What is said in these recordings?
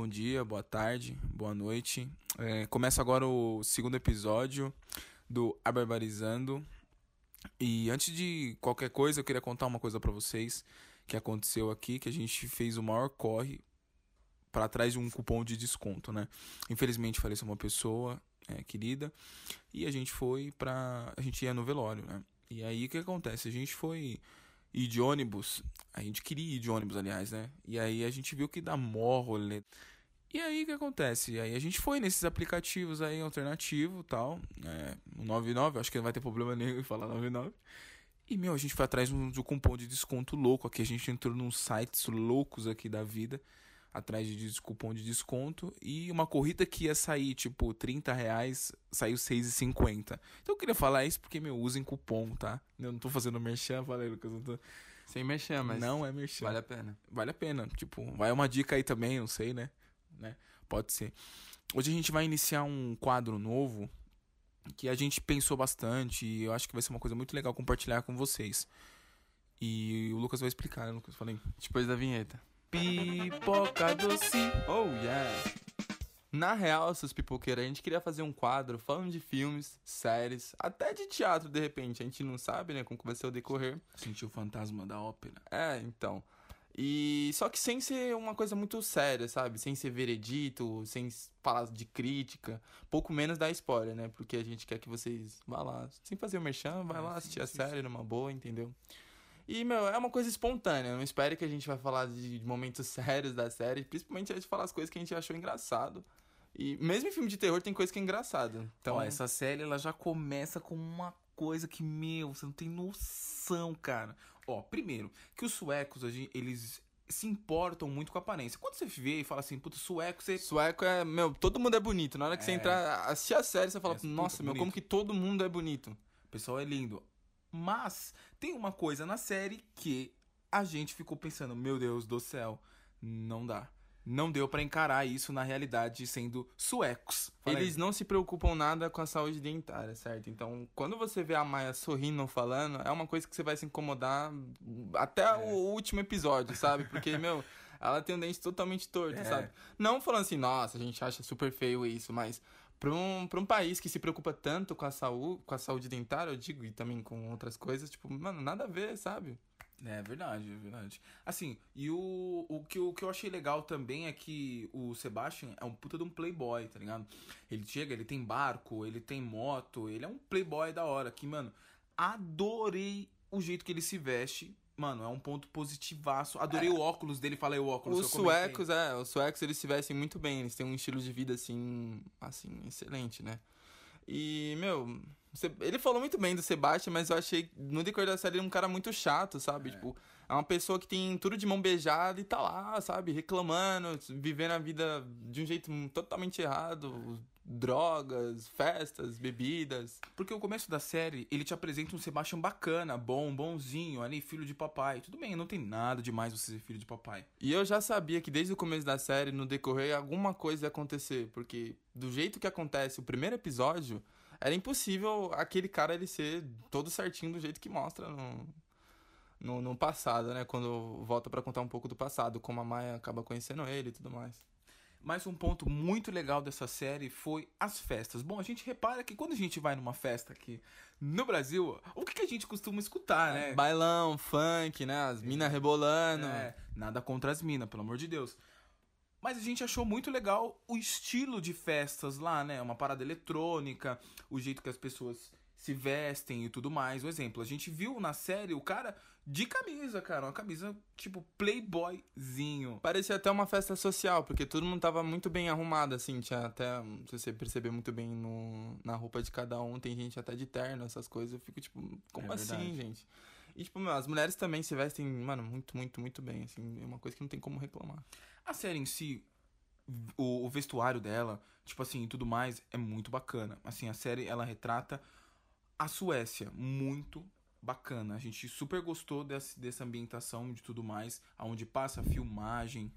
bom dia, boa tarde, boa noite. É, começa agora o segundo episódio do Abarbarizando. E antes de qualquer coisa, eu queria contar uma coisa para vocês que aconteceu aqui, que a gente fez o maior corre para trás de um cupom de desconto, né? Infelizmente faleceu uma pessoa é, querida e a gente foi pra. A gente ia no velório, né? E aí o que acontece? A gente foi ir de ônibus. A gente queria ir de ônibus, aliás, né? E aí a gente viu que dá mó rolê. E aí o que acontece? Aí a gente foi nesses aplicativos aí alternativo tal. É, o 99, acho que não vai ter problema nenhum em falar 99. E, meu, a gente foi atrás de um, cupom de desconto louco aqui. A gente entrou nos sites loucos aqui da vida atrás de cupom de desconto. E uma corrida que ia sair, tipo, 30 reais, saiu 6,50. Então eu queria falar isso porque, meu, usem cupom, tá? Eu não tô fazendo merchan, falei, Lucas. Não tô... Sem merchan, mas. Não é merchan. Vale a pena. Vale a pena. Tipo, vai uma dica aí também, não sei, né? né? Pode ser. Hoje a gente vai iniciar um quadro novo que a gente pensou bastante e eu acho que vai ser uma coisa muito legal compartilhar com vocês. E o Lucas vai explicar, né, Lucas? Falei. Depois da vinheta. Pipoca doce. Oh, yeah. Na real, seus pipoqueiros, a gente queria fazer um quadro falando de filmes, séries, até de teatro de repente. A gente não sabe, né, como vai ser o decorrer. Sentiu o fantasma da ópera. É, então. E só que sem ser uma coisa muito séria, sabe? Sem ser veredito, sem falar de crítica, pouco menos dar spoiler, né? Porque a gente quer que vocês vá lá, sem fazer o merchan, vai é, lá assistir sim, a sim, série sim. numa boa, entendeu? E, meu, é uma coisa espontânea. Não espere que a gente vai falar de momentos sérios da série. Principalmente a gente falar as coisas que a gente achou engraçado. E mesmo em filme de terror tem coisa que é engraçada. Então, Ó, essa série ela já começa com uma coisa que, meu, você não tem noção, cara. Ó, primeiro, que os suecos, eles se importam muito com a aparência. Quando você vê e fala assim, puta, sueco, você. Sueco é, meu, todo mundo é bonito. Na hora que é... você entrar, assistir a série, você fala, é, nossa, meu, bonito. como que todo mundo é bonito? O pessoal é lindo. Mas tem uma coisa na série que a gente ficou pensando, meu Deus do céu, não dá. Não deu para encarar isso na realidade sendo suecos. Eles não se preocupam nada com a saúde dentária, certo? Então, quando você vê a Maia sorrindo falando, é uma coisa que você vai se incomodar até é. o último episódio, sabe? Porque, meu, ela tem um dente totalmente torto, é. sabe? Não falando assim, nossa, a gente acha super feio isso, mas para um, pra um país que se preocupa tanto com a saúde, com a saúde dentária, eu digo, e também com outras coisas, tipo, mano, nada a ver, sabe? É verdade, é verdade. Assim, e o, o, que, o que eu achei legal também é que o Sebastian é um puta de um playboy, tá ligado? Ele chega, ele tem barco, ele tem moto, ele é um playboy da hora. Que, mano, adorei o jeito que ele se veste Mano, é um ponto positivaço. Adorei é. o óculos dele, falei o óculos. Os suecos, é, os suecos eles se vestem muito bem, eles têm um estilo de vida assim, assim, excelente, né? E, meu, ele falou muito bem do Sebastião, mas eu achei no decorrer da série ele um cara muito chato, sabe? É. Tipo, é uma pessoa que tem tudo de mão beijada e tá lá, sabe? Reclamando, vivendo a vida de um jeito totalmente errado, drogas, festas, bebidas. Porque o começo da série, ele te apresenta um Sebastian bacana, bom, bonzinho, ali, filho de papai. Tudo bem, não tem nada demais você ser filho de papai. E eu já sabia que desde o começo da série, no decorrer, alguma coisa ia acontecer. Porque do jeito que acontece o primeiro episódio, era impossível aquele cara ele ser todo certinho do jeito que mostra no, no, no passado, né? Quando volta para contar um pouco do passado, como a Maia acaba conhecendo ele e tudo mais. Mas um ponto muito legal dessa série foi as festas. Bom, a gente repara que quando a gente vai numa festa aqui no Brasil, o que, que a gente costuma escutar, né? Bailão, funk, né? As minas rebolando. É, nada contra as minas, pelo amor de Deus. Mas a gente achou muito legal o estilo de festas lá, né? Uma parada eletrônica, o jeito que as pessoas se vestem e tudo mais. Um exemplo, a gente viu na série o cara de camisa, cara. Uma camisa tipo playboyzinho. Parecia até uma festa social, porque todo mundo tava muito bem arrumado, assim. Tinha até, se você perceber muito bem no, na roupa de cada um, tem gente até de terno, essas coisas. Eu fico tipo, como é assim, verdade. gente? E, tipo, meu, as mulheres também se vestem, mano, muito, muito, muito bem, assim. É uma coisa que não tem como reclamar. A série em si, o, o vestuário dela, tipo assim, tudo mais, é muito bacana. Assim, a série, ela retrata a Suécia, muito bacana. A gente super gostou desse, dessa ambientação de tudo mais, aonde passa a filmagem.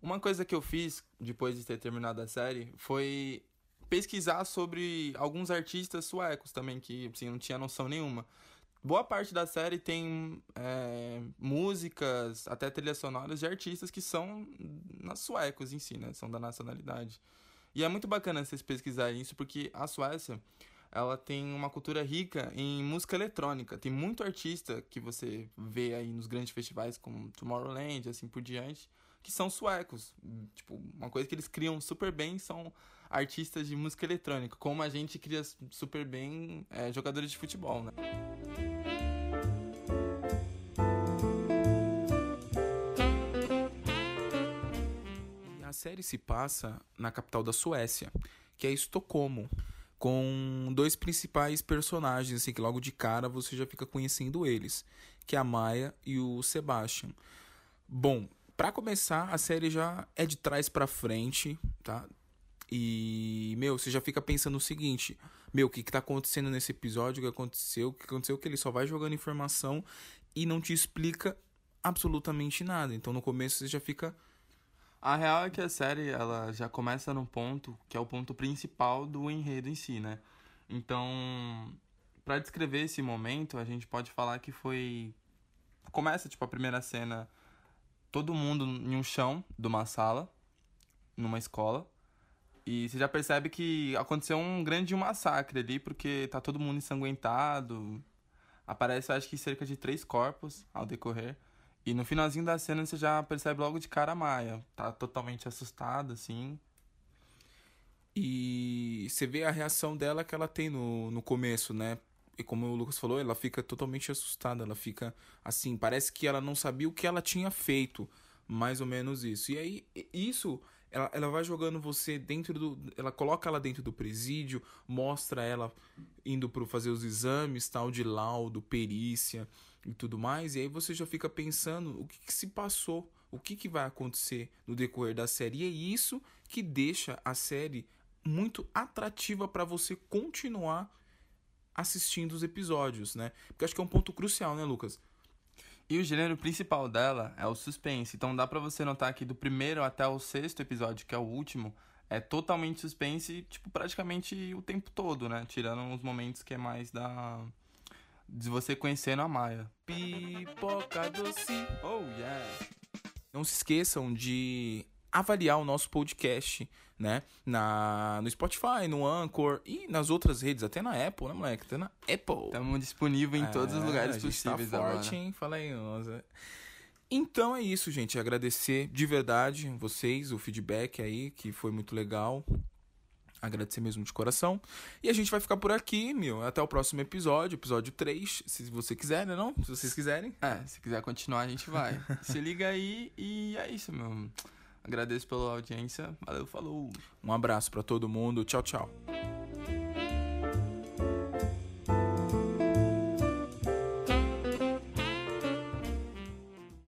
Uma coisa que eu fiz depois de ter terminado a série foi pesquisar sobre alguns artistas suecos também, que assim, não tinha noção nenhuma. boa parte da série tem é, músicas, até trilhas sonoras de artistas que são suecos em si, né? São da nacionalidade. E é muito bacana vocês pesquisarem isso, porque a Suécia, ela tem uma cultura rica em música eletrônica. Tem muito artista que você vê aí nos grandes festivais, como Tomorrowland, assim por diante, que são suecos. Tipo, uma coisa que eles criam super bem são artistas de música eletrônica, como a gente cria super bem é, jogadores de futebol, né? A série se passa na capital da Suécia, que é Estocolmo, com dois principais personagens, assim, que logo de cara você já fica conhecendo eles, que é a Maia e o Sebastian. Bom, para começar, a série já é de trás para frente, tá? E, meu, você já fica pensando o seguinte: meu, o que, que tá acontecendo nesse episódio? O que aconteceu? O que aconteceu? Que ele só vai jogando informação e não te explica absolutamente nada. Então no começo você já fica. A real é que a série ela já começa num ponto que é o ponto principal do enredo em si, né? Então, para descrever esse momento, a gente pode falar que foi. Começa, tipo, a primeira cena, todo mundo em um chão de uma sala, numa escola. E você já percebe que aconteceu um grande massacre ali, porque tá todo mundo ensanguentado. Aparece, acho que cerca de três corpos ao decorrer. E no finalzinho da cena você já percebe logo de cara a Maia. Tá totalmente assustada, assim. E você vê a reação dela que ela tem no, no começo, né? E como o Lucas falou, ela fica totalmente assustada. Ela fica assim, parece que ela não sabia o que ela tinha feito. Mais ou menos isso. E aí, isso ela, ela vai jogando você dentro do. Ela coloca ela dentro do presídio, mostra ela indo para fazer os exames, tal, de laudo, perícia e tudo mais. E aí você já fica pensando o que, que se passou, o que, que vai acontecer no decorrer da série. E é isso que deixa a série muito atrativa para você continuar assistindo os episódios, né? Porque acho que é um ponto crucial, né, Lucas? E o gênero principal dela é o suspense. Então dá pra você notar que do primeiro até o sexto episódio, que é o último, é totalmente suspense, tipo, praticamente o tempo todo, né? Tirando uns momentos que é mais da. de você conhecendo a Maia. Pipoca doce. Oh, yeah! Não se esqueçam de avaliar o nosso podcast, né? Na, no Spotify, no Anchor e nas outras redes, até na Apple, né, moleque? Até na Apple. Estamos disponível em é, todos os lugares a gente possíveis tá forte, hein? Fala aí, nossa. Então é isso, gente. Agradecer de verdade vocês, o feedback aí, que foi muito legal. Agradecer mesmo de coração. E a gente vai ficar por aqui, meu. Até o próximo episódio, episódio 3. Se você quiser, né? Não? Se vocês quiserem. É, se quiser continuar, a gente vai. se liga aí e é isso, meu. Agradeço pela audiência. Valeu, falou. Um abraço para todo mundo. Tchau, tchau.